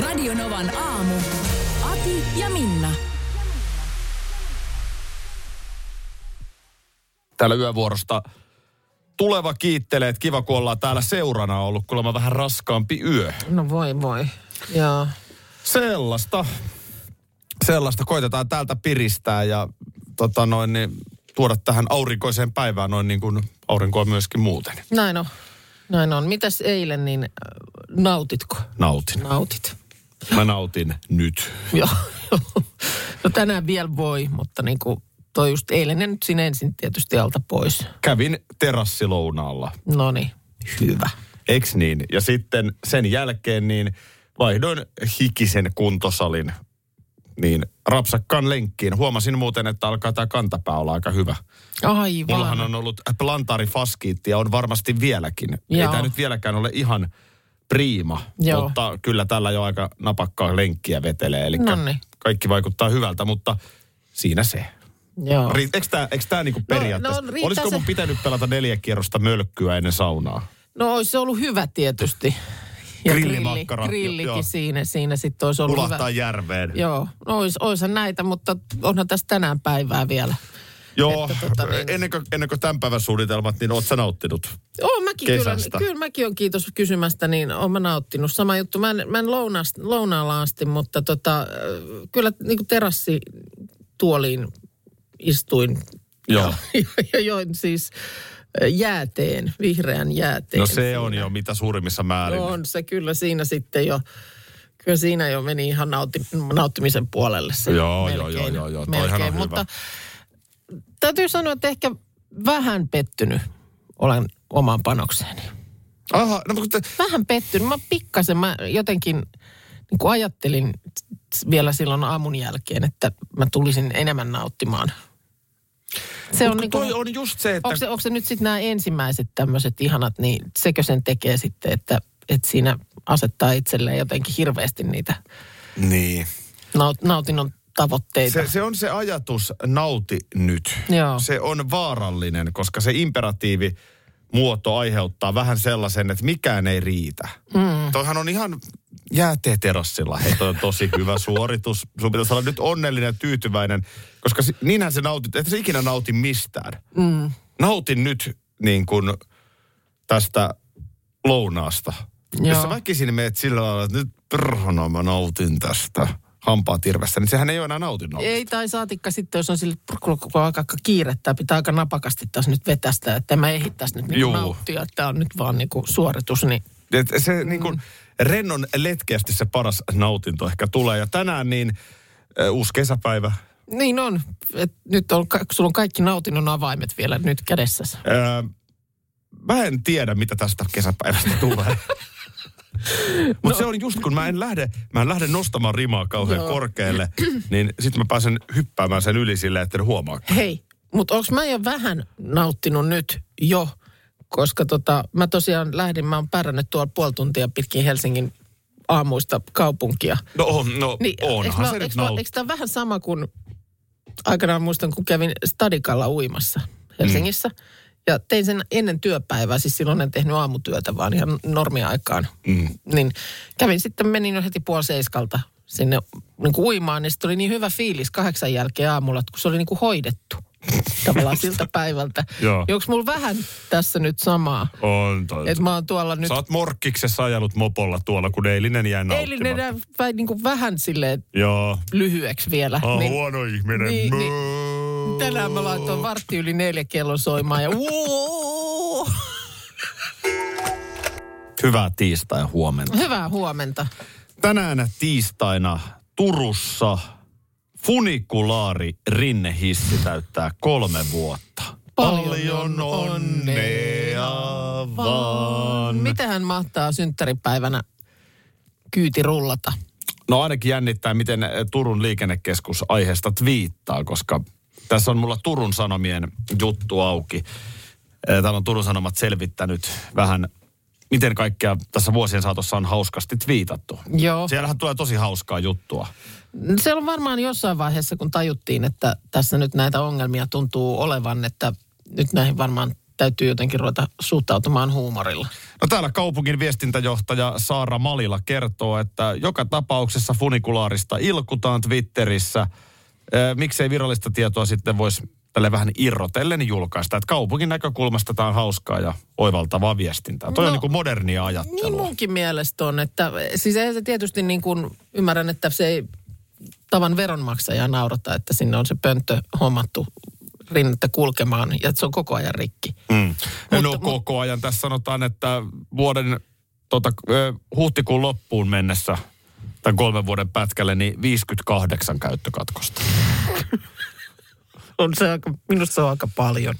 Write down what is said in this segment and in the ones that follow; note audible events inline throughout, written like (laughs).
Radio Novan aamu. Ati ja Minna. täällä yövuorosta tuleva kiittelee, että kiva kun ollaan täällä seurana ollut, kuulemma vähän raskaampi yö. No voi voi. Joo. Sellaista, sellaista koitetaan täältä piristää ja tota noin, niin, tuoda tähän aurinkoiseen päivään noin niin kuin aurinkoa myöskin muuten. Näin on. Näin on. Mitäs eilen, niin äh, nautitko? Nautin. Nautit. Mä nautin nyt. Joo. no tänään vielä voi, mutta niin kuin toi just eilen ja nyt sinä ensin tietysti alta pois. Kävin terassilounaalla. No niin, hyvä. Eks niin? Ja sitten sen jälkeen niin vaihdoin hikisen kuntosalin niin rapsakkaan lenkkiin. Huomasin muuten, että alkaa tämä kantapää olla aika hyvä. Aivan. Mullahan on ollut plantaarifaskiitti ja on varmasti vieläkin. Ei Joo. tämä nyt vieläkään ole ihan priima, Joo. mutta kyllä tällä jo aika napakkaa lenkkiä vetelee. Eli kaikki vaikuttaa hyvältä, mutta siinä se. Joo. Eikö tämä eikö tää niinku periaatteessa? no riittää Olisiko se- mun pitänyt pelata neljä kierrosta mölkkyä ennen saunaa? No olisi se ollut hyvä tietysti. Ja Grillimakkara, Grilli, grillikin joo. siinä, siinä sitten olisi ollut Ulahtaa hyvä. järveen. Joo, no ois, oishan näitä, mutta onhan tässä tänään päivää vielä. Joo, Että tota niin. ennen, kuin, ennen kuin tämän päivän suunnitelmat, niin oot sä nauttinut? Oo, mäkin kyllä, Kesästä. kyllä mäkin on kiitos kysymästä, niin oon mä nauttinut. Sama juttu, mä en, mä en lounaas, lounaalla asti, mutta tota, äh, kyllä niin kuin terassituoliin istuin. Joo. (laughs) Ja, ja join siis äh, jääteen, vihreän jääteen. No se on jo mitä suurimmissa määrin. No on se kyllä siinä sitten jo, kyllä siinä jo meni ihan nautti, nauttimisen puolelle se Joo, joo, melkein, joo, joo, joo. Toihan melkein. on hyvä. Täytyy sanoa, että ehkä vähän pettynyt olen omaan panokseeni. Aha, no mutta Vähän pettynyt. Mä pikkasen, mä jotenkin niin kuin ajattelin vielä silloin aamun jälkeen, että mä tulisin enemmän nauttimaan. Se on, niin kuin, toi on just se, että... onko, se, onko se nyt sitten nämä ensimmäiset tämmöiset ihanat, niin sekö sen tekee sitten, että, että siinä asettaa itselleen jotenkin hirveästi niitä Niin. naut, nautinnon tavoitteita. Se, se on se ajatus, nauti nyt. Joo. Se on vaarallinen, koska se imperatiivi muoto aiheuttaa vähän sellaisen, että mikään ei riitä. Mm. Toihan on ihan jääteeterassilla. Hei, toi on tosi hyvä (laughs) suoritus. Sun pitäisi olla nyt onnellinen ja tyytyväinen, koska niinhän se nautit, että se ikinä nauti mistään. Mm. Nautin nyt niin kuin tästä lounaasta. Joo. Jos sä väkisin meet sillä lailla, että nyt perhana mä nautin tästä hampaat irvessä, niin sehän ei ole enää nautinnollista. Ei, tai saatikka sitten, jos on sille koko aika kiirettä, pitää aika napakasti taas nyt vetästä, että mä ehdittäisi nyt niinku nauttia, että tämä on nyt vaan niinku suoritus, niin Et se niin kuin rennon letkeästi se paras nautinto ehkä tulee. Ja tänään niin äh, uusi kesäpäivä. Niin on. Et nyt on, sulla on kaikki nautinnon avaimet vielä nyt kädessäsi. Ää, mä en tiedä, mitä tästä kesäpäivästä tulee. (laughs) Mutta no. se on just kun mä en lähde, mä en lähde nostamaan rimaa kauhean Joo. korkealle, niin sitten mä pääsen hyppäämään sen yli silleen, että en huomaa. Hei, mutta onko mä jo vähän nauttinut nyt jo, koska tota, mä tosiaan lähdin, mä oon pärjännyt tuolla puoli tuntia pitkin Helsingin aamuista kaupunkia. No, on, no Niin, onhan eikö, se mä, eikö, mä, eikö tämä vähän sama kuin aikanaan muistan, kun kävin Stadikalla uimassa Helsingissä. Mm. Ja tein sen ennen työpäivää, siis silloin en tehnyt aamutyötä, vaan ihan normiaikaan. Mm. Niin kävin sitten, menin jo heti puoli seiskalta sinne niin kuin uimaan, niin sitten oli niin hyvä fiilis kahdeksan jälkeen aamulla, kun se oli niin kuin hoidettu (laughs) tavallaan siltä päivältä. Joo. Onko mulla vähän tässä nyt samaa? On. Että mä oon tuolla nyt... Sä oot morkkiksessa ajanut mopolla tuolla, kun eilinen jäi nauttimaan. Eilinen jää vai niin kuin vähän silleen Joo. lyhyeksi vielä. Oh, niin, huono ihminen. niin, niin. Tänään mä laitoin vartti yli neljä kellon soimaan ja (laughs) Hyvää tiistai huomenta. hyvää huomenta. Tänään tiistaina Turussa funikulaari rinnehissi täyttää kolme vuotta. Paljon onnea vaan. Mitähän mahtaa synttäripäivänä kyyti rullata. No ainakin jännittää, miten Turun liikennekeskus aiheesta twiittaa, koska tässä on mulla Turun Sanomien juttu auki. Täällä on Turun Sanomat selvittänyt vähän, miten kaikkea tässä vuosien saatossa on hauskasti twiitattu. Joo. Siellähän tulee tosi hauskaa juttua. Se on varmaan jossain vaiheessa, kun tajuttiin, että tässä nyt näitä ongelmia tuntuu olevan, että nyt näihin varmaan täytyy jotenkin ruveta suhtautumaan huumorilla. No täällä kaupungin viestintäjohtaja Saara Malila kertoo, että joka tapauksessa funikulaarista ilkutaan Twitterissä. Miksei virallista tietoa sitten voisi tälle vähän irrotellen julkaista. Että kaupungin näkökulmasta tämä on hauskaa ja oivaltavaa viestintää. Toi no, on niin kuin modernia ajattelua. Niin munkin mielestä on, että siis ei se tietysti niin kuin, ymmärrän, että se ei tavan veronmaksajaa naurata, että sinne on se pönttö hommattu rinnettä kulkemaan ja se on koko ajan rikki. Mm. Mutta, no koko ajan. Tässä sanotaan, että vuoden tota, huhtikuun loppuun mennessä tämän kolmen vuoden pätkälle niin 58 käyttökatkosta. on se aika, minusta se on aika paljon.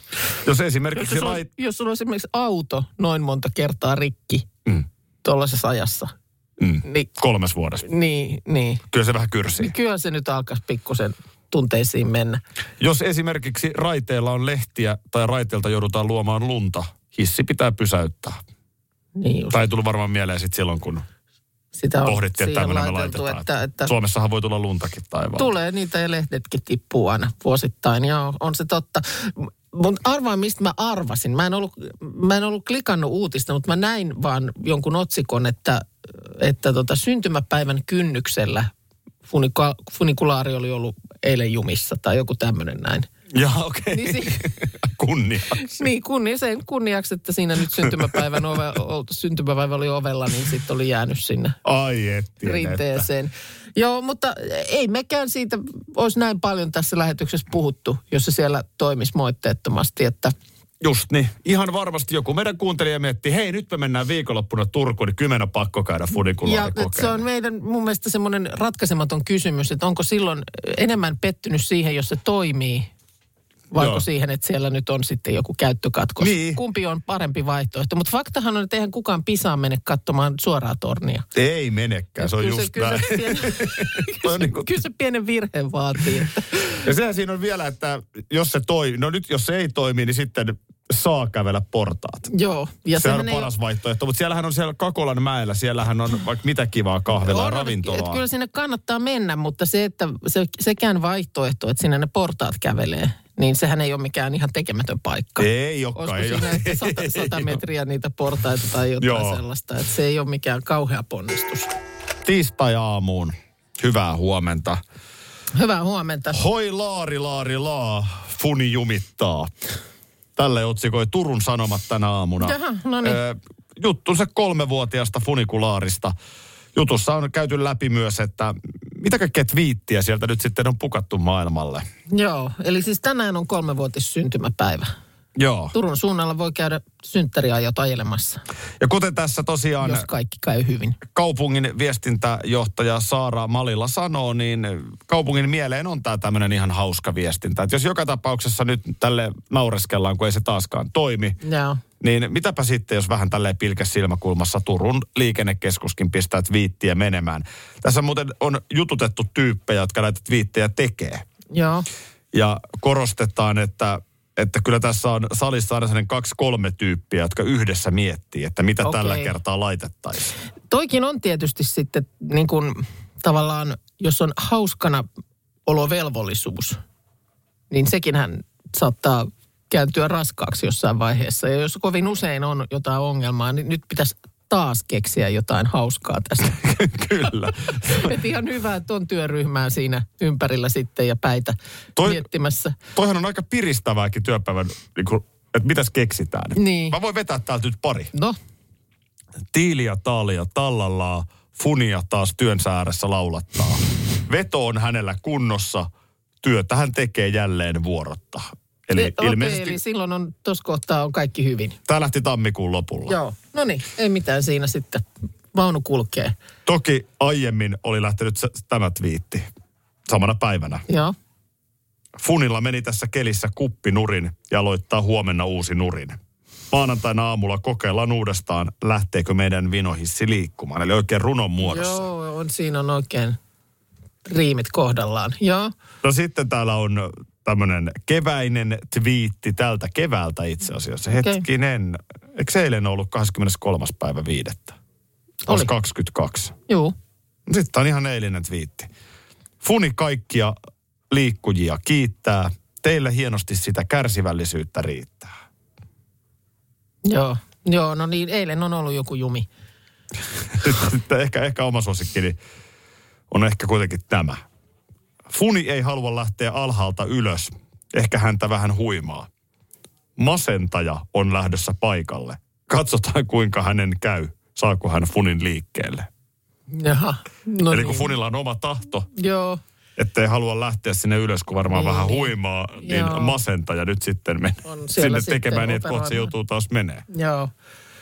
Jos esimerkiksi... Jos, lait... jos sulla on esimerkiksi auto noin monta kertaa rikki mm. tuollaisessa ajassa. Mm. Niin, Kolmes vuodessa. Niin, niin. Kyllä se vähän kyrsii. Niin kyllä se nyt alkaisi pikkusen tunteisiin mennä. Jos esimerkiksi raiteilla on lehtiä tai raiteilta joudutaan luomaan lunta, hissi pitää pysäyttää. Niin just. Tai ei tullut varmaan mieleen sitten silloin, kun sitä on pohdittiin, että tämmöinen me laitetaan. Että, että Suomessahan voi tulla luntakin taivaan. Tulee niitä ja lehdetkin tippuu aina vuosittain, ja on se totta. Mutta arvaa, mistä mä arvasin. Mä en, ollut, mä en ollut klikannut uutista, mutta mä näin vaan jonkun otsikon, että, että tota, syntymäpäivän kynnyksellä funika, funikulaari oli ollut eilen jumissa tai joku tämmöinen näin. Joo, okei. Okay. Niin si- (laughs) kunniaksi. niin, kunni, sen kunniaksi, että siinä nyt syntymäpäivän ove, syntymäpäivä oli ovella, niin sitten oli jäänyt sinne Ai rinteeseen. Että. Joo, mutta ei mekään siitä olisi näin paljon tässä lähetyksessä puhuttu, jos se siellä toimisi moitteettomasti, että – Just niin. Ihan varmasti joku meidän kuuntelija miettii, hei nyt me mennään viikonloppuna Turkuun, niin kymmenen on pakko käydä funikulaari Ja se on meidän mun mielestä semmoinen ratkaisematon kysymys, että onko silloin enemmän pettynyt siihen, jos se toimii, vaikka Joo. siihen, että siellä nyt on sitten joku käyttökatkos. Niin. Kumpi on parempi vaihtoehto? Mutta faktahan on, että eihän kukaan pisaan mene katsomaan suoraa tornia. Ei menekään, se on kyllä just se, näin. (laughs) Kyllä se, pieni, niin kuin... kyllä se pienen virheen vaatii. Että. (laughs) Ja sehän siinä on vielä, että jos se toimii, no nyt jos se ei toimi, niin sitten saa kävellä portaat. Joo. Ja se on paras ei... vaihtoehto. Mutta siellähän on siellä Kakolan mäellä, siellähän on vaikka mitä kivaa kahvelaa ja ravintolaa. Et kyllä sinne kannattaa mennä, mutta se, että se, sekään vaihtoehto, että sinne ne portaat kävelee, niin sehän ei ole mikään ihan tekemätön paikka. Ei olekaan. Ei siinä ole. Sata, (laughs) sata metriä niitä portaita tai jotain Joo. sellaista. Että se ei ole mikään kauhea ponnistus. Tiistai-aamuun. Hyvää huomenta. Hyvää huomenta. Hoi laari laari laa, funi jumittaa. Tälle otsikoi Turun Sanomat tänä aamuna. Jaha, no niin. juttunsa kolmevuotiaasta funikulaarista. Jutussa on käyty läpi myös, että mitä kaikkea twiittiä sieltä nyt sitten on pukattu maailmalle. Joo, eli siis tänään on kolmevuotis syntymäpäivä. Joo. Turun suunnalla voi käydä synttäriajot ajelemassa. Ja kuten tässä tosiaan... Jos kaikki käy hyvin. Kaupungin viestintäjohtaja Saara Malilla sanoo, niin kaupungin mieleen on tämä tämmöinen ihan hauska viestintä. Että jos joka tapauksessa nyt tälle naureskellaan, kun ei se taaskaan toimi, Joo. niin mitäpä sitten, jos vähän tälleen pilkäs silmäkulmassa Turun liikennekeskuskin pistää twiittiä menemään. Tässä muuten on jututettu tyyppejä, jotka näitä twiittejä tekee. Joo. Ja korostetaan, että että kyllä tässä on salissa aina sellainen kaksi-kolme tyyppiä, jotka yhdessä miettii, että mitä okay. tällä kertaa laitettaisiin. Toikin on tietysti sitten niin kuin tavallaan, jos on hauskana olovelvollisuus, niin sekin hän saattaa kääntyä raskaaksi jossain vaiheessa. Ja jos kovin usein on jotain ongelmaa, niin nyt pitäisi taas keksiä jotain hauskaa tässä. (laughs) Kyllä. Et ihan hyvä, että on työryhmää siinä ympärillä sitten ja päitä Toi, miettimässä. Toihan on aika piristävääkin työpäivän, niin kuin, että mitäs keksitään. Niin. Mä voin vetää täältä nyt pari. No. Tiilia, taalia, tallallaa, funia taas työn ääressä laulattaa. Veto on hänellä kunnossa, työtä hän tekee jälleen vuorotta. Eli, e, ilmeisesti... eli silloin on, tuossa kohtaa on kaikki hyvin. Tämä lähti tammikuun lopulla. Joo, no niin, ei mitään siinä sitten. Vaunu kulkee. Toki aiemmin oli lähtenyt tämä twiitti samana päivänä. Joo. Funilla meni tässä kelissä kuppi nurin ja aloittaa huomenna uusi nurin. maanantaina aamulla kokeillaan uudestaan, lähteekö meidän vinohissi liikkumaan. Eli oikein runon muodossa. Joo, on, siinä on oikein riimit kohdallaan. Joo. No sitten täällä on tämmöinen keväinen twiitti tältä keväältä itse asiassa. Okei. Hetkinen, eikö se eilen ollut 23. päivä viidettä? Oli. Olisi 22. Joo. Sitten on ihan eilinen twiitti. Funi kaikkia liikkujia kiittää. Teille hienosti sitä kärsivällisyyttä riittää. Joo. Joo, no niin, eilen on ollut joku jumi. (laughs) Ehkä, ehkä oma suosikkini on ehkä kuitenkin tämä. Funi ei halua lähteä alhaalta ylös. Ehkä häntä vähän huimaa. Masentaja on lähdössä paikalle. Katsotaan kuinka hänen käy. Saako hän Funin liikkeelle. Jaha. No Eli niin. kun Funilla on oma tahto, Joo. ettei halua lähteä sinne ylös, kun varmaan Niin, vähän niin. huimaa, niin Joo. masentaja nyt sitten men, On siellä sinne sitten tekemään niin, että kohta se joutuu taas menee. Joo.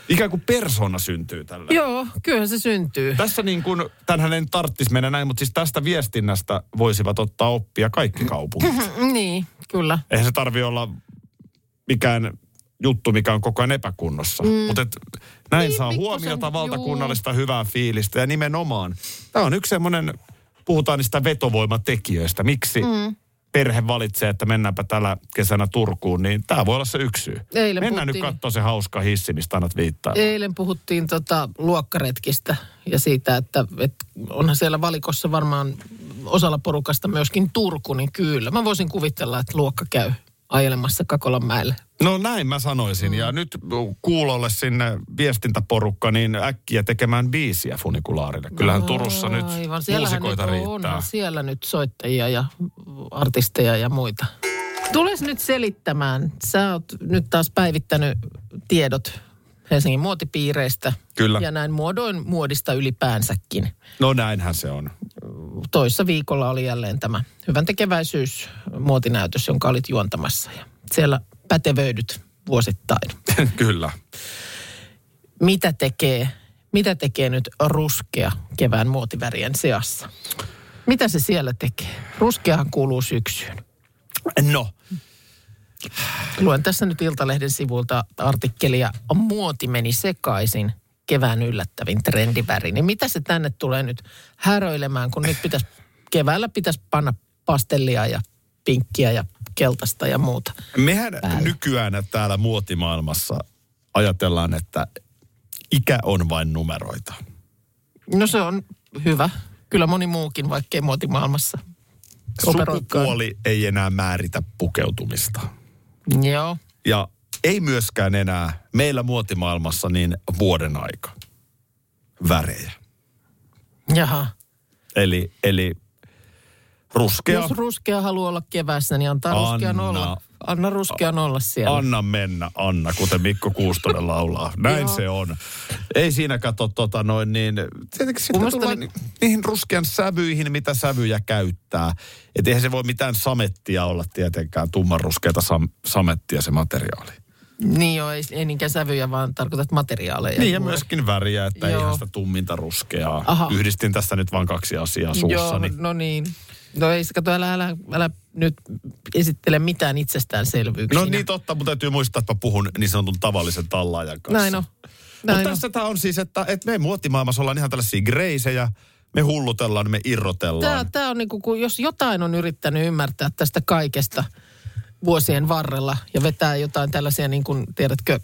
Ikään kuin persona syntyy tällä. Joo, kyllähän se syntyy. Tässä niin kuin, tänhän ei tarvitsisi mennä näin, mutta siis tästä viestinnästä voisivat ottaa oppia kaikki kaupungit. (laughs) Niin, kyllä. Eihän se tarvi olla mikään juttu, mikä on koko ajan epäkunnossa. Mm. Mutta näin Niin, saa huomiota valtakunnallista hyvää fiilistä ja nimenomaan. Tämä on yksi semmoinen, puhutaan niistä vetovoimatekijöistä. Miksi mm. Perhe valitsee, että mennäänpä tällä kesänä Turkuun, niin tämä voi olla se yksi syy. Eilen Mennään nyt puhuttiin- katsoa se hauska hissi, mistä annat viittaa. Eilen puhuttiin tota luokkaretkistä ja siitä, että, että onhan siellä valikossa varmaan osalla porukasta myöskin Turku, niin kyllä. Mä voisin kuvitella, että luokka käy ajelemassa Kakolanmäelle. No näin mä sanoisin. Ja nyt kuulolle sinne viestintäporukka, niin äkkiä tekemään biisiä funikulaarille. Kyllähän Turussa nyt muusikoita nyt riittää. Onhan siellä nyt soittajia ja artisteja ja muita. Tules nyt selittämään. Sä oot nyt taas päivittänyt tiedot Helsingin muotipiireistä. Kyllä. Ja näin muodoin muodista ylipäänsäkin. No näinhän se on. Toissa viikolla oli jälleen tämä hyvän tekeväisyys muotinäytös, jonka olit juontamassa. Ja siellä pätevöidyt vuosittain. (laughs) Kyllä. Mitä tekee, mitä tekee nyt ruskea kevään muotivärien seassa? Mitä se siellä tekee? Ruskeahan kuuluu syksyyn. No, Luen tässä nyt Iltalehden sivulta artikkelia Muoti meni sekaisin kevään yllättävin trendiväri. Niin mitä se tänne tulee nyt häröilemään, kun nyt pitäisi, keväällä pitäisi panna pastellia ja pinkkiä ja keltaista ja muuta. mehän Päälle. nykyään täällä muotimaailmassa ajatellaan, että ikä on vain numeroita. No se on hyvä. Kyllä moni muukin, vaikkei muotimaailmassa. Sukupuoli ei enää määritä pukeutumista. Joo. Ja ei myöskään enää meillä muotimaailmassa niin vuoden aika. Värejä. Jaha. Eli, eli ruskea. Jos ruskea haluaa olla kevässä, niin antaa ruskean Anna. olla. Anna ruskean olla siellä. Anna mennä, Anna, kuten Mikko Kuustonen laulaa. Näin Joo. se on. Ei siinä kato tota noin niin, tietenkin sitten tullaan ni- niihin ruskean sävyihin, mitä sävyjä käyttää. Että eihän se voi mitään samettia olla tietenkään, tumman ruskeata sam- samettia se materiaali. Niin joo, ei, ei niinkään sävyjä, vaan tarkoitat materiaaleja. Niin ja myöskin väriä, että Joo. ihan sitä tumminta ruskeaa. Aha. Yhdistin tässä nyt vain kaksi asiaa Joo, suussani. no niin. No ei se, kato, älä, älä, älä nyt esittele mitään itsestäänselvyyksiä. No niin totta, mutta täytyy muistaa, että mä puhun niin sanotun tavallisen tallaajan kanssa. Näin on. Mutta Näin on. tässä tämä on siis, että, että me muotimaailmassa ollaan ihan tällaisia greisejä, me hullutellaan, me irrotellaan. Tämä, tämä on niin kuin, kun jos jotain on yrittänyt ymmärtää tästä kaikesta vuosien varrella ja vetää jotain tällaisia, niin kuin, tiedätkö,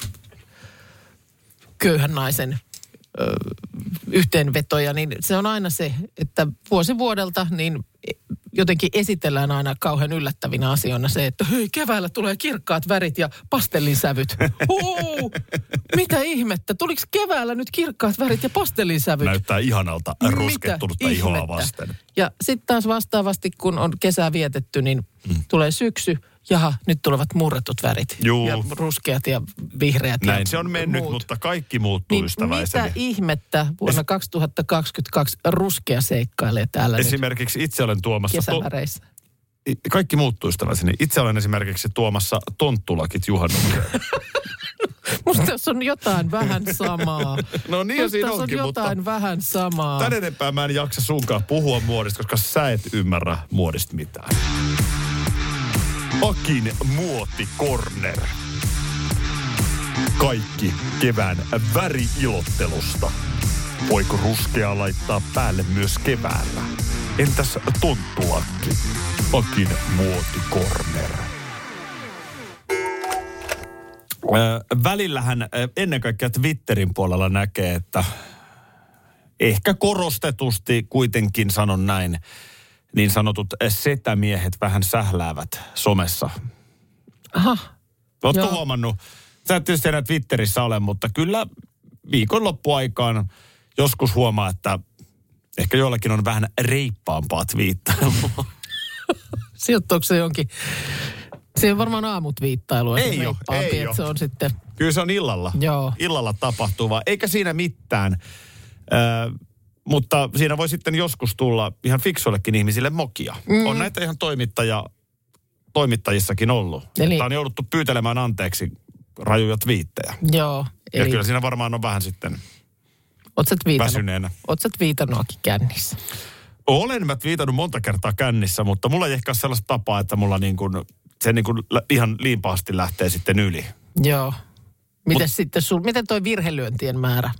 köyhän naisen ö, yhteenvetoja, niin se on aina se, että vuosi vuodelta niin jotenkin esitellään aina kauhean yllättävinä asioina se, että hei, keväällä tulee kirkkaat värit ja pastellinsävyt. Huu, mitä ihmettä? Tuliko keväällä nyt kirkkaat värit ja pastellinsävyt? Näyttää ihanalta ruskettunutta ihoa vasten. Ja sitten taas vastaavasti, kun on kesää vietetty, niin mm. tulee syksy. Jaha, nyt tulevat murretut värit. Juu. Ja ruskeat ja vihreät. Näin ja se on mennyt, muut. mutta kaikki muuttuu niin ystäväiseni. mitä ihmettä vuonna 2022 ruskea seikkailee täällä nyt Esimerkiksi itse olen tuomassa... kesäväreissä? i- kaikki muuttuu ystäväiseni. Itse olen esimerkiksi tuomassa tonttulakit juhannukseen. (laughs) Musta tässä on jotain vähän samaa. (laughs) No niin, ja Musta siinä onkin, on mutta- jotain vähän samaa. Tän enempää mä en jaksa sunkaan puhua muodista, koska sä et ymmärrä muodista mitään. Akin muotikorner. Kaikki kevään väriilottelusta. Voiko ruskea laittaa päälle myös keväällä? Entäs tonttulakki? Akin muotikorner. Välillähän ennen kaikkea Twitterin puolella näkee, että ehkä korostetusti kuitenkin sanon näin, niin sanotut setämiehet vähän sähläävät somessa. Aha, Oletko huomannut? Sä et tietysti enää Twitterissä ole, mutta kyllä viikonloppuaikaan joskus huomaa, että ehkä joillakin on vähän reippaampaa twiittailua. (laughs) sijoittuuko se jonkin... Se on varmaan aamut viittailua. Ei se reippaampi, ei oo. Se on sitten... Kyllä se on illalla. Joo. Illalla tapahtuvaa. Eikä siinä mitään. Ö, mutta siinä voi sitten joskus tulla ihan fiksuillekin ihmisille mokia. Mm. On näitä ihan toimittaja, toimittajissakin ollut. Eli- Että on jouduttu pyytelemään anteeksi rajuja twiittejä. Joo. Ja Eli kyllä siinä varmaan on vähän sitten twiitannut, väsyneenä. oot sä twiitannuakin kännissä? Olen mä viitannut monta kertaa kännissä, mutta mulla ei ehkä ole sellaista tapaa, että mulla niin kuin, se niin kuin ihan liipaasti lähtee sitten yli. Joo. Miten sitten sul, miten toi virhelyöntien määrä?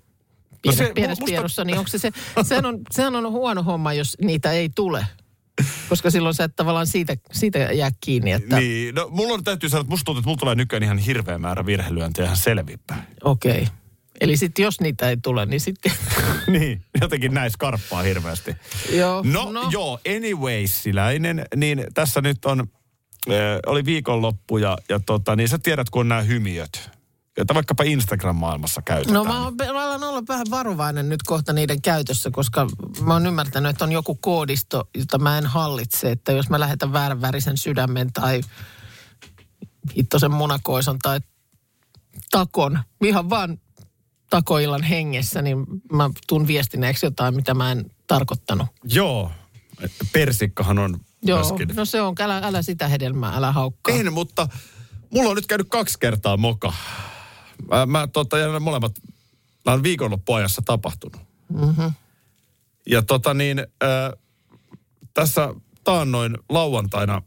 Pienes, se- no pienessä musta- tiedossa, niin onko se, se sehän, on, sehän on huono homma, jos niitä ei tule. Koska silloin sä et tavallaan siitä, siitä jää kiinni, että Niin, no mulla on täytyy sanoa, että musta tuntuu, että mulla tulee nykyään ihan hirveä määrä virhelyöntiä ihan selvinpäin. okei. Okay. Eli sitten jos niitä ei tule, niin sitten... (laughs) niin, jotenkin näin skarppaa hirveästi. joo, No, no. joo, anywaysiläinen, niin tässä nyt on, äh, oli viikonloppu ja, ja tota, niin sä tiedät, kun on nämä hymiöt, joita vaikkapa Instagram-maailmassa käytetään. No mä, oon, mä alan olla vähän varovainen nyt kohta niiden käytössä, koska mä oon ymmärtänyt, että on joku koodisto, jota mä en hallitse. Että jos mä lähetän väärän värisen sydämen tai hittosen munakoison tai takon, ihan vaan takoillan hengessä, niin mä tuun viestineeksi jotain, mitä mä en tarkoittanut. Joo, persikkahan on Joo, myöskin. no se on, älä, älä sitä hedelmää, älä haukkaa. En, mutta mulla on nyt käynyt kaksi kertaa moka. Mä, mä tota, ja molemmat, nämä on viikonloppuajassa tapahtunut. Mm-hmm. Ja tota niin, äh, tässä taannoin lauantaina,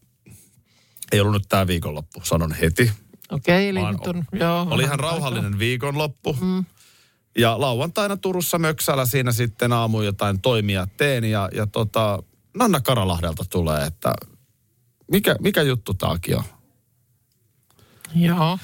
ei ollut nyt tämä viikonloppu, sanon heti. Okei, eli Vaan nyt on, joo. Oli ihan rauhallinen aikaa. viikonloppu. Mm. Ja lauantaina Turussa Möksällä siinä sitten aamu jotain toimia teen. Ja, ja tota, Nanna Karalahdelta tulee, että mikä, mikä juttu tääkin on? Joo.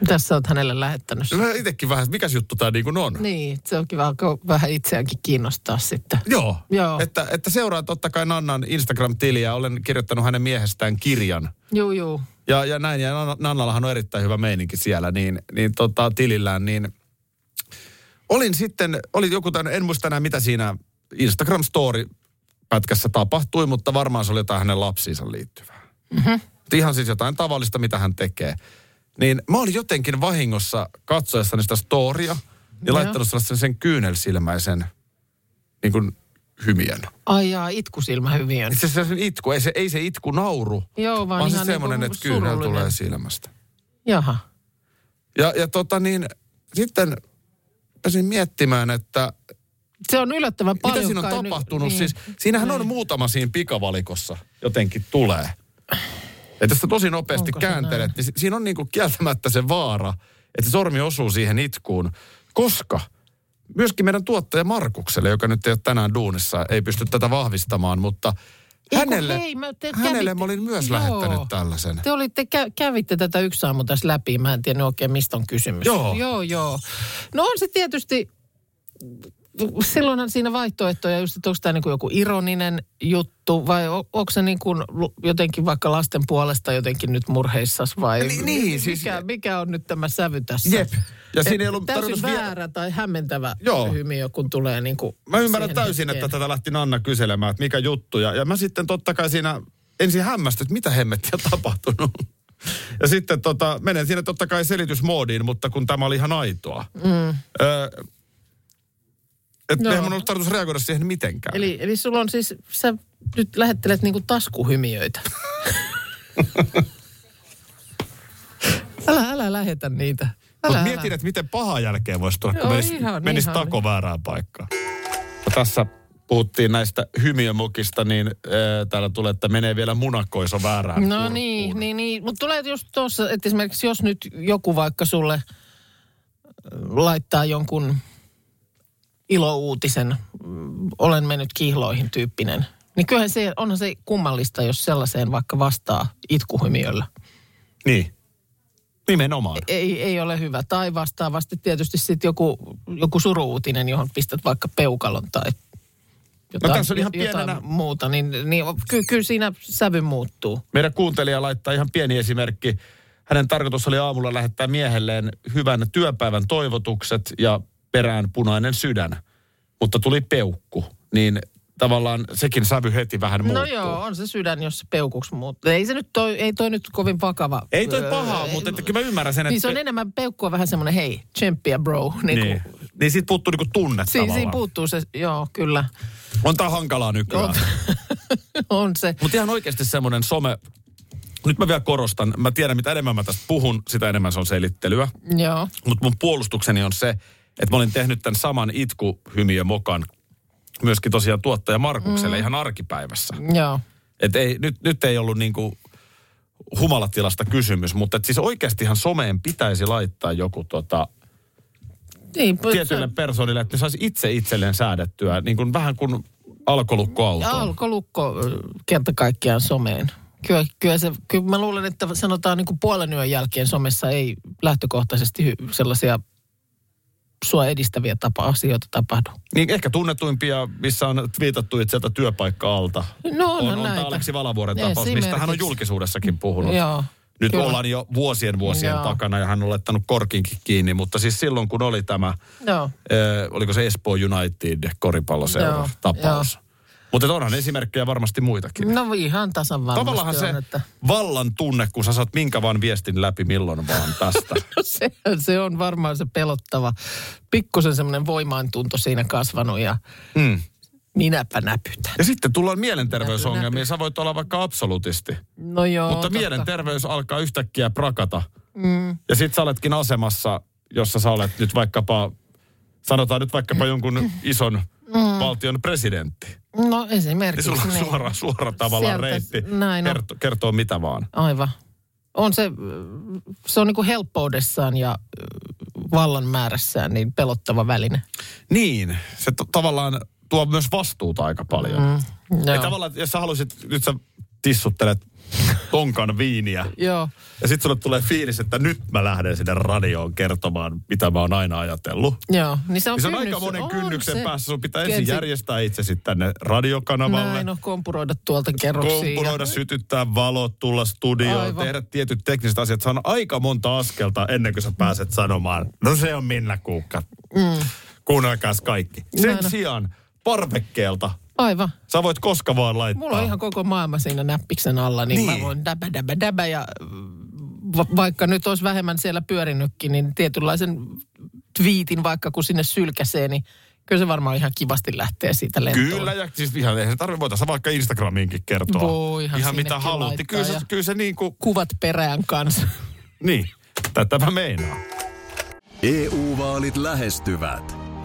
Mitäs sä oot hänelle lähettänyt? Mä itsekin vähän, mikäs juttu tämä niin kuin on? Niin, se on kiva vähän itseäänkin kiinnostaa sitten. Joo, Joo. Että, että seuraa totta kai Nannan Instagram-tiliä. Olen kirjoittanut hänen miehestään kirjan. Juu, juu. Ja, ja näin, ja Nanna- Nannallahan on erittäin hyvä meininki siellä, niin, niin tota, tilillään, niin olin sitten, oli joku tämän, en muista enää mitä siinä Instagram Story pätkässä tapahtui, mutta varmaan se oli jotain hänen lapsiinsa liittyvää. Mm-hmm. Ihan siis jotain tavallista, mitä hän tekee. Niin mä olin jotenkin vahingossa katsoessani sitä storia ja Joo. laittanut sellaisen sen kyynelsilmäisen niin kuin hymiön. Ai jaa, itkusilmä hyvin on. Se, se, se itku, ei se, ei se itku nauru, Joo, vaan, vaan se semmoinen, niinku että kyynel tulee silmästä. Jaha. Ja, ja tota niin, sitten pääsin miettimään, että Se on yllättävän paljon. mitä siinä on tapahtunut. Nyt, Siis, siinähän on Niin. muutama siinä pikavalikossa jotenkin tulee. Että jos sä tosi nopeasti Onko kääntelet, niin si- siinä on niinku kieltämättä se vaara, että se sormi osuu siihen itkuun. Koska myöskin meidän tuottaja Markukselle, joka nyt ei ole tänään duunissa, ei pysty tätä vahvistamaan, mutta hänelle, hei, mä- te hänelle kävitte- mä olin myös Joo. lähettänyt tällaisen. Te olitte, kä- kävitte tätä yksi aamu tässä läpi, mä en tiedä oikein mistä on kysymys. Joo. Joo, joo. No on se tietysti, silloinhan siinä vaihtoehtoja just, että onko tämä niin joku ironinen juttu vai o- onko se niin kuin jotenkin vaikka lasten puolesta jotenkin nyt murheissas vai Niin, niin, siis- mikä, mikä on nyt tämä sävy tässä? Jep. Ja siinä ei ollut täysin tarkoitus vie- väärä tai hämmentävä Joo. hymiö, kun tulee niin kuin Mä ymmärrän täysin, hetkeen. että tätä lähti Nanna kyselemään, että mikä juttu. Ja, ja mä sitten totta kai siinä ensin hämmästyin, että mitä hemmettiä on tapahtunut. (laughs) Ja sitten tota, menen siinä totta kai selitysmoodiin, mutta kun tämä oli ihan aitoa. Mm. Öö, että Joo. eihän mun ollut tarkoitus reagoida siihen mitenkään. Eli, eli sulla on siis, sä nyt lähettelet niinku taskuhymiöitä. (laughs) älä, älä lähetä niitä. Älä, Mutta älä. mietin, että miten paha jälkeen voisi tulla, kun menisi, ihan, menisi ihan. tako väärään paikkaan. Ja tässä puhuttiin näistä hymiömokista, niin äh, täällä tulee, että menee vielä munakoiso väärään No kurkkuun. niin, niin, niin. mutta tulee just tuossa, että esimerkiksi jos nyt joku vaikka sulle laittaa jonkun ilouutisen, olen mennyt kihloihin tyyppinen, niin kyllähän se, onhan se kummallista, jos sellaiseen vaikka vastaa itkuhymiöllä. Niin. Nimenomaan. Ei, ei ole hyvä. Tai vastaavasti tietysti sitten joku, joku suruutinen, johon pistät vaikka peukalon tai jotain, tässä on ihan pienenä- muuta, niin, niin ky, kyllä siinä sävy muuttuu. Meidän kuuntelija laittaa ihan pieni esimerkki. Hänen tarkoitus oli aamulla lähettää miehelleen hyvän työpäivän toivotukset ja perään punainen sydän. Mutta tuli peukku, niin tavallaan sekin sävy heti vähän muuttuu. No joo, on se sydän, jos se peukuksi muuttuu. Ei se nyt toi, ei toi nyt kovin vakava. Ei toi Öö, pahaa, mutta että kyllä mä ymmärrän sen, että... Niin se on enemmän peukkua vähän semmoinen, hei, tsemppiä bro. Niin, (laughs) niin. niin. niin siitä puuttuu niinku tunne Siinä, siinä tavallaan. puuttuu se, joo, kyllä. On tää hankalaa nykyään. On, (laughs) on se. Mutta ihan oikeasti semmoinen some... Nyt mä vielä korostan, mä tiedän mitä enemmän mä tästä puhun, sitä enemmän se on selittelyä. Joo. Mutta mun puolustukseni on se, että mä olin tehnyt tämän saman itkuhymiö mokan myöskin tosiaan tuottaja Markukselle mm. ihan arkipäivässä. Joo. Et ei, nyt, nyt ei ollut niinku humalatilasta kysymys, mutta et siis oikeastihan someen pitäisi laittaa joku tota, Niin, tietyille persoonille, että ne saisi itse itselleen säädettyä, niin kuin vähän kuin. Alkolukko ö, kerta kaikkiaan someen. Kyllä, kyllä, se, kyllä mä luulen, että sanotaan niin kuin puolen yön jälkeen somessa ei lähtökohtaisesti sellaisia sua edistäviä tapa asioita tapahdu. Niin ehkä tunnetuimpia, missä on twiitattu itseltä työpaikka-alta. No on, on, on näitä. Aleksi Valavuoren tapaus, mistä hän on julkisuudessakin puhunut. Joo. Nyt kyllä. ollaan jo vuosien vuosien Joo. takana ja hän on laittanut korkinkin kiinni, mutta siis silloin kun oli tämä, Joo. äh, oliko se Espoo United koripalloseura Joo, tapaus. Mutta onhan esimerkkejä varmasti muitakin. No ihan tasan varmasti Tavallaan se on, että vallan tunne, kun sä saat minkä vaan viestin läpi milloin vaan tästä. (laughs) se, se on varmaan se pelottava. Pikkusen semmoinen voimaantunto siinä kasvanut ja mm. minäpä näpytän. Ja sitten tullaan mielenterveysongelmia. Näpy, näpy. Sä voit olla vaikka absolutisti. No joo, Mutta totta. mielenterveys alkaa yhtäkkiä prakata. Mm. Ja sit sä oletkin asemassa, jossa sä olet nyt vaikkapa, sanotaan nyt vaikkapa jonkun ison mm. valtion presidentti. No Niin esimerkiksi. sulla on niin. suora, suora tavallaan Sieltä- reitti näin on. kerto, kertoo mitä vaan. Aivan. On se, se on niin kuin helppoudessaan ja vallan määrässään niin pelottava väline. Niin, se t- tavallaan tuo myös vastuuta aika paljon. Mm. Tavallaan, jos sä haluaisit, nyt sä tissuttelet tonkan viiniä. Joo. Ja sitten sulle tulee fiilis, että nyt mä lähden sinne radioon kertomaan, mitä mä oon aina ajatellut. Joo. Niin se on, Niin se on kynnys. aika monen On kynnyksen se. päässä. Sun pitää ensin järjestää itsesi tänne radiokanavalle. Näin on, kompuroida tuolta kerroksiin. Kompunoida, ja- sytyttää valot, tulla studioon, Aivan. tehdä tietyt tekniset asiat. Se on aika monta askelta ennen kuin sä pääset sanomaan, no se on Minna Kuukka. Mm. Kuunnelkaas kaikki. Sen Näin sijaan parvekkeelta Aivan. sä voit koska vaan laittaa. Mulla on ihan koko maailma siinä näppiksen alla, niin, Niin. mä voin däbä, däbä, däbä ja va- vaikka nyt olisi vähemmän siellä pyörinytkin, niin tietynlaisen twiitin vaikka kun sinne sylkäsee, niin kyllä se varmaan ihan kivasti lähtee siitä lentoon. Kyllä, ja siis ihan ei se tarvitse, voitaisiin vaikka Instagramiinkin kertoa. Voihan ihan mitä haluat. Kyllä se, kyllä se niin kuin, Kuvat perään kanssa. niin, tätä mä meinaan. EU-vaalit lähestyvät.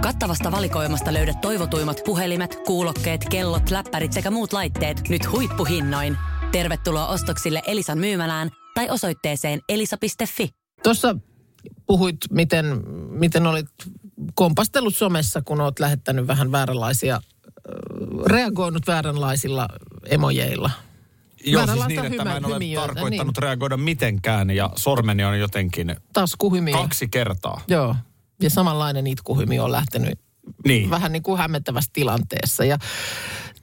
Kattavasta valikoimasta löydät toivotuimmat puhelimet, kuulokkeet, kellot, läppärit sekä muut laitteet nyt huippuhinnoin. Tervetuloa ostoksille Elisan myymälään tai osoitteeseen elisa.fi. Tuossa puhuit, miten, miten olit kompastellut somessa, kun olet lähettänyt vähän vääränlaisia, reagoinut vääränlaisilla emojeilla Joo, siis niin, että mä en ole hymiötä, tarkoittanut niin. reagoida mitenkään ja sormeni on jotenkin Taskuhymiö. kaksi kertaa. Joo. Ja samanlainen itkuhymi on lähtenyt Niin. vähän niin kuin hämmentävässä tilanteessa. Ja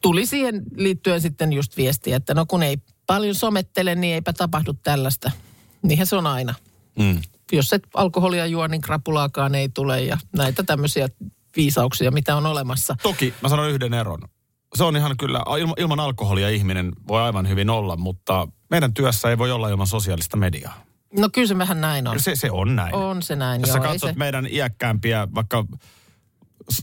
tuli siihen liittyen sitten just viestiä, että no kun ei paljon somettele, niin eipä tapahdu tällaista. Niinhän se on aina. Mm. Jos et alkoholia juo, niin krapulaakaan ei tule ja näitä tämmöisiä viisauksia, mitä on olemassa. Toki mä sanon yhden eron. Se on ihan kyllä, ilman, ilman alkoholia ihminen voi aivan hyvin olla, mutta meidän työssä ei voi olla ilman sosiaalista mediaa. No kyllä se vähän näin on. Se, se on näin. On se näin, Jos joo. sä ei katsot se- meidän iäkkäämpiä, vaikka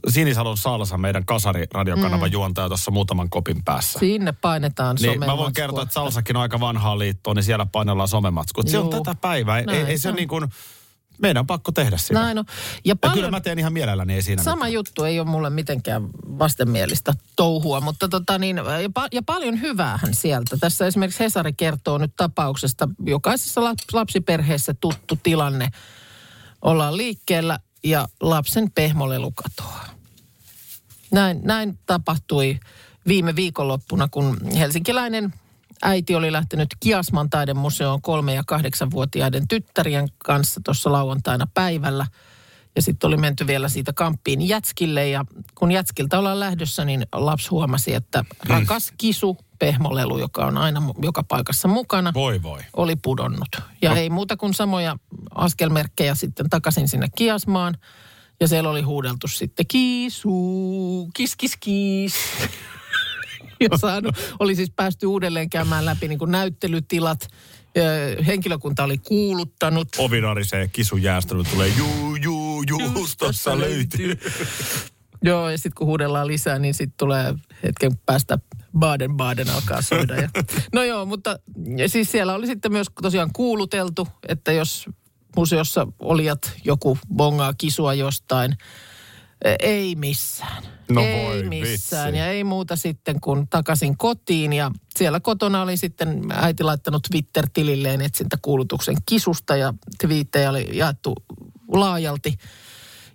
Sinisalon Salsa, meidän kasariradiokanavan mm. juontaja tuossa muutaman kopin päässä. Sinne painetaan Niin mä voin kertoa, että Salsakin on aika vanhaa liittoa, niin siellä painellaan somematskut. Se on tätä päivää. Ei, Näin ei se se on. niin kuin, meidän on pakko tehdä sitä. Näin on. Ja Ja paljon, kyllä mä teen ihan mielelläni, ei siinä Sama juttu ei ole mulle mitenkään vastenmielistä touhua, mutta tota niin, ja, pa- ja paljon hyväähän sieltä. Tässä esimerkiksi Hesari kertoo nyt tapauksesta, jokaisessa lap- lapsiperheessä tuttu tilanne. Ollaan liikkeellä ja lapsen pehmolelu katoaa. Näin, näin tapahtui viime viikonloppuna, kun helsinkiläinen äiti oli lähtenyt Kiasman taidemuseoon kolme- ja kahdeksanvuotiaiden tyttärien kanssa tuossa lauantaina päivällä. Ja sitten oli menty vielä siitä kamppiin Jätskille ja kun Jätskiltä ollaan lähdössä, niin lapsi huomasi, että rakas kisu, pehmolelu, joka on aina joka paikassa mukana, Voi voi. oli pudonnut. Ja No. ei muuta kuin samoja askelmerkkejä sitten takaisin sinne Kiasmaan. Ja siellä oli huudeltu sitten kiisu, kis kis kis. (laughs) Ja saanut, oli siis päästy uudelleen käymään läpi niin kuin näyttelytilat. Henkilökunta oli kuuluttanut. Ovi narisee, kisu jäästänyt tulee juu, juu, juu, tossa löytyy. Joo, ja sitten kun huudellaan lisää, niin sitten tulee hetken päästä Baden-Baden alkaa soida. Ja, no joo, mutta ja siis siellä oli sitten myös tosiaan kuuluteltu, että jos museossa olijat joku bongaa kisua jostain, ei missään. No ei voi missään. vitsi. Ja ei muuta sitten kuin takaisin kotiin. Ja siellä kotona oli sitten äiti laittanut Twitter-tililleen etsintäkuulutuksen kisusta ja twiittejä oli jaettu laajalti.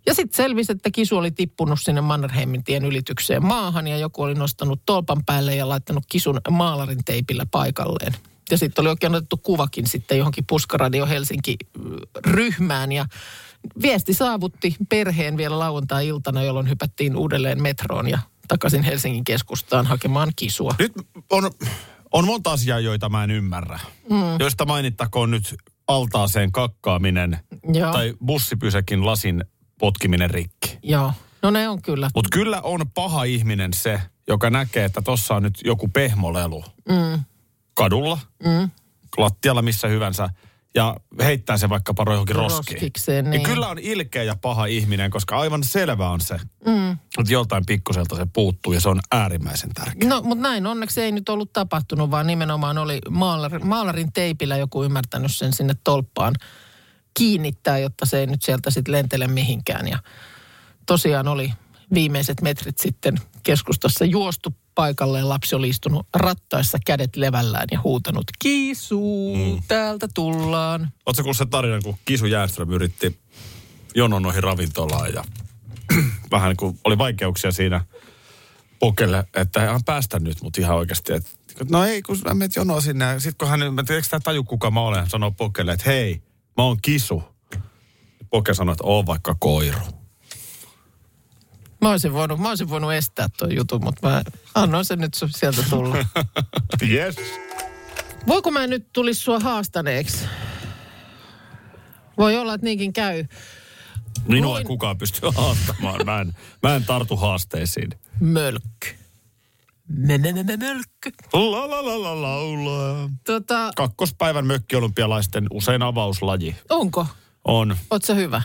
Ja sitten selvisi, että kisu oli tippunut sinne Mannerheimin tien ylitykseen maahan ja joku oli nostanut tolpan päälle ja laittanut kisun maalarin teipillä paikalleen. Ja sitten oli oikein otettu kuvakin sitten johonkin Puskaradio Helsinki-ryhmään ja viesti saavutti perheen vielä lauantai-iltana, jolloin hypättiin uudelleen metroon ja takaisin Helsingin keskustaan hakemaan kisua. Nyt on, on monta asiaa, joita mä en ymmärrä. Mm. Joista mainittakoon nyt altaaseen kakkaaminen Joo. tai bussipysäkin lasin potkiminen rikki. Joo, no ne on kyllä. Mutta kyllä on paha ihminen se, joka näkee, että tossa on nyt joku pehmolelu mm. kadulla, mm. lattialla missä hyvänsä, ja heittää se vaikkapa johonkin roskiin. Roskikseen, Ja niin. kyllä on ilkeä ja paha ihminen, koska aivan selvä on se, mm. että joltain pikkuselta se puuttuu ja se on äärimmäisen tärkeä. No, mutta näin onneksi ei nyt ollut tapahtunut, vaan nimenomaan oli maalari, maalarin teipillä joku ymmärtänyt sen sinne tolppaan kiinnittää, jotta se ei nyt sieltä sitten lentele mihinkään. Ja tosiaan oli viimeiset metrit sitten keskustassa juostu paikalle ja lapsi oli istunut rattaissa kädet levällään ja huutanut kiisu, mm. täältä tullaan. Oletko kuullut sen tarinan, kun Kisu Jääström yritti jonon noihin ravintolaan ja (clears throat) vähän niin kuin oli vaikeuksia siinä pokelle, että hän päästä nyt mut ihan oikeasti. Että, no ei, kun mä menet jonoa sinne. Sitten kun hän, mä tiedän, eikö tämä taju kuka mä olen, hän sanoo pokelle, että hei, mä oon Kisu. Poke sanoi, että oon vaikka koiru. Mä olisin voinut, mä olisin voinut estää tuon jutun, mutta mä annoin sen nyt sieltä tulla. (laughs) Yes. Voiko mä nyt tulisi sua haastaneeksi? Voi olla, että niinkin käy. Minua ei Luin- kukaan pysty haastamaan. Mä en, mä en tartu haasteisiin. Mölkky. Mölkky. La la la la laulaa. Tota, Kakkospäivän mökkiolympialaisten usein avauslaji onko? on. Oot hyvä?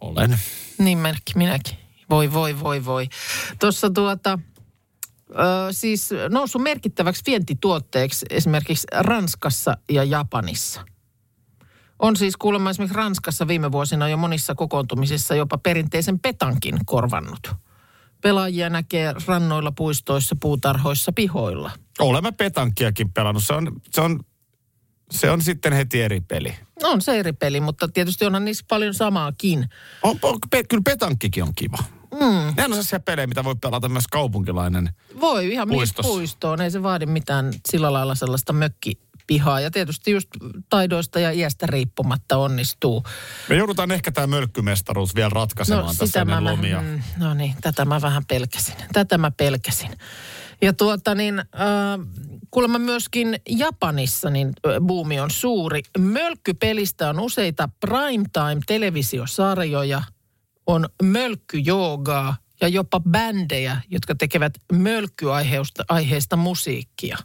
Olen. Niin merkki, minäkin. Voi, voi, voi, voi. Tuossa tuota, ö, siis noussut merkittäväksi vientituotteeksi esimerkiksi Ranskassa ja Japanissa. On siis kuulemma esimerkiksi Ranskassa viime vuosina jo monissa kokoontumisissa jopa perinteisen petankin korvannut. Pelaajia näkee rannoilla, puistoissa, puutarhoissa, pihoilla. Olemme petankkiakin pelannut. Se on, se on, se on sitten heti eri peli. On se eri peli, mutta tietysti onhan niissä paljon samaakin. On, on, pe, kyllä petankkikin on kiva. Mm. Nehän on sellaisia pelejä, mitä voi pelata myös kaupunkilainen. Voi ihan Puistossa. Puistoon. Ei se vaadi mitään sillä lailla sellaista mökkipihaa. Ja tietysti just taidoista ja iästä riippumatta onnistuu. Me joudutaan ehkä tämä mölkkymestaruus vielä ratkaisemaan tässä ennen lomia. Vähän, no niin, tätä mä vähän pelkäsin. Tätä mä pelkäsin. Ja tuota niin, äh, kuulemma myöskin Japanissa niin äh, buumi on suuri. Mölkkypelistä on useita primetime-televisiosarjoja, on mölkkyjoogaa ja jopa bändejä, jotka tekevät mölkkyaiheesta aiheesta musiikkia.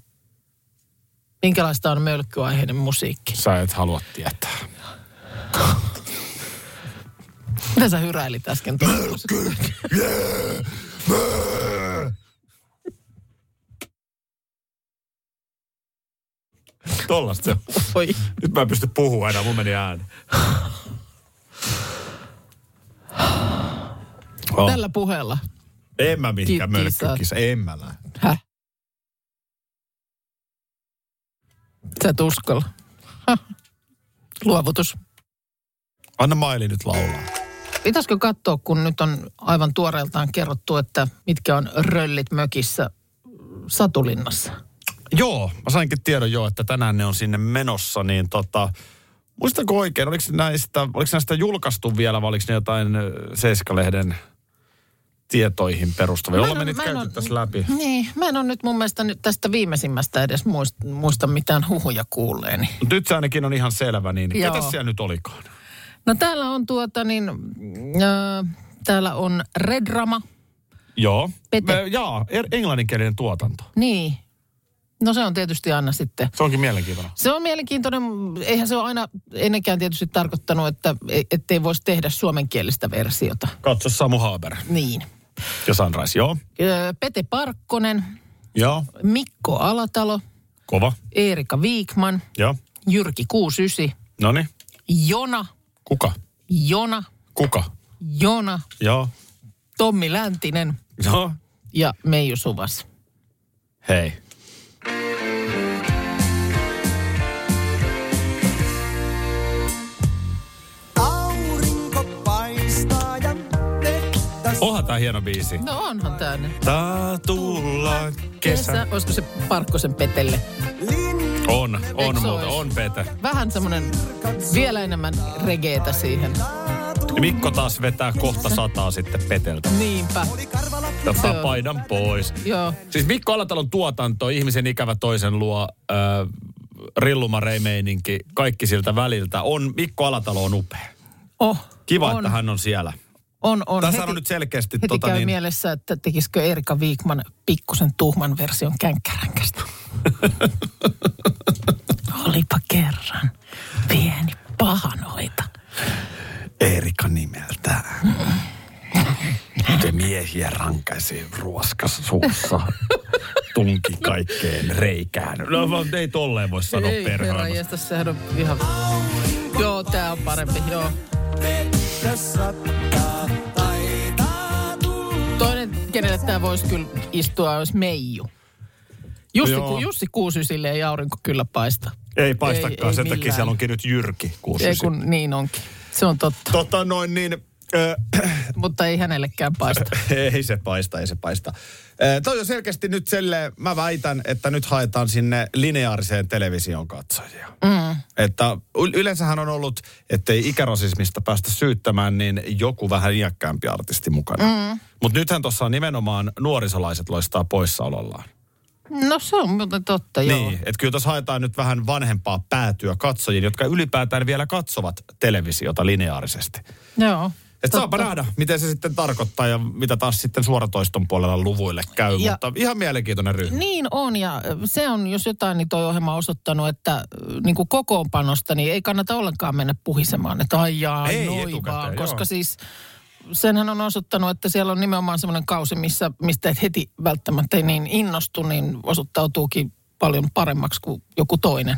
Minkälaista on mölkkyaiheinen musiikki? Sä et halua tietää. (laughs) Mitä sä hyräilit äsken? Mölkky, yeah, Tollasta se Oi. Nyt mä en pysty puhumaan enää, mun meni ääni. Oh. Tällä puheella. En mä mihinkään mölkkykisa, en mä lähde. Häh? Sä et uskalla. Luovutus. Anna Maili nyt laulaa. Pitäisikö katsoa, kun nyt on aivan tuoreeltaan kerrottu, että mitkä on röllit mökissä Satulinnassa? Joo, mä sainkin tiedon jo, että tänään ne on sinne menossa, niin tota, muistanko oikein, oliko näistä, oliko näistä julkaistu vielä vai oliko ne jotain Seiska-lehden tietoihin perustuvia? Ollaan me nyt käyty on, tässä läpi. Niin, mä en ole nyt mun mielestä nyt tästä viimeisimmästä edes muista, muista mitään huhuja kuulleeni. Nyt se ainakin on ihan selvä, niin Joo. ketä siellä nyt olikaan? No täällä on tuota niin, äh, täällä on Redrama. Joo, Pete. Me, jaa, er, englanninkielinen tuotanto. Niin, No se on tietysti aina sitten. Se onkin mielenkiintoinen. Se on mielenkiintoinen. Eihän se ole aina ennenkään tietysti tarkoittanut, että e- ettei voisi tehdä suomenkielistä versiota. Katso Samu Haber. Niin. Ja Sunrise, joo. Pete Parkkonen. Joo. Mikko Alatalo. Kova. Eerika Viikman. Joo. Jyrki 69. Noni. Jona. Kuka? Jona. Kuka? Jona. Joo. Tommi Läntinen. Joo. Ja Meiju Suvas. Hei. Tää hieno biisi. No onhan tää ne. Taa tulla kesä. kesä. Olisiko se Parkkosen Petelle? On, on muuta, on Pete. Vähän semmonen vielä enemmän regeetä siihen. Ja Mikko taas vetää kohta sataa sitten Peteltä. Niinpä. Ottaa paidan pois. Joo. Siis Mikko Alatalon tuotanto, ihmisen ikävä toisen luo, äh, rillumareimeininki, kaikki siltä väliltä. On, Mikko Alatalo on upea. Oh, Kiva, on. että hän on siellä. On, on. Tässä heti, on nyt selkeästi... Heti tota, käy niin... mielessä, että tekisikö Erika Viikman pikkusen tuhman version känkkäränkästä. (laughs) Olipa kerran pieni pahanoita. Erika nimeltään. Te miehiä rankaisi ruoskas suussa. Tunki kaikkeen reikään. No vaan ei tolleen voi sanoa ei, perhaan. Ei sehän on ihan... Joo, tää on parempi, joo. Kenelle tämä voisi kyllä istua, olisi Meiju. Jussi, ku, Jussi Kuusysille ei aurinko kyllä paista. Ei paistakaan, ei, sen takia siellä onkin nyt Jyrki Kuusysi. Ei kun niin onkin, se on totta. Tota noin niin... (clears throat) Mutta ei hänellekään paista. (laughs) ei se paista, ei se paista. Toi on selkeästi nyt sille, mä väitän, että nyt haetaan sinne lineaariseen television katsojia. Mm. Että yleensähän on ollut, ettei ikärasismista päästä syyttämään, niin joku vähän iäkkäämpi artisti mukana. Mm. Mutta nythän tuossa on nimenomaan nuorisolaiset loistaa poissaolollaan. No se on muuten totta, joo. Niin, että kyllä tuossa haetaan nyt vähän vanhempaa päätyä katsojiin, jotka ylipäätään vielä katsovat televisiota lineaarisesti. Joo. Että saapa nähdä, miten se sitten tarkoittaa ja mitä taas sitten suoratoiston puolella luvuille käy, ja, mutta ihan mielenkiintoinen ryhmä. Niin on ja se on, jos jotain, niin toi ohjelma on osoittanut, että niin kuin kokoonpanosta niin ei kannata ollenkaan mennä puhisemaan, että aijaa, ei, noi vaan, koska joo. siis senhän on osoittanut, että siellä on nimenomaan semmoinen kausi, missä, mistä et heti välttämättä niin innostu, niin osoittautuukin paljon paremmaksi kuin joku toinen.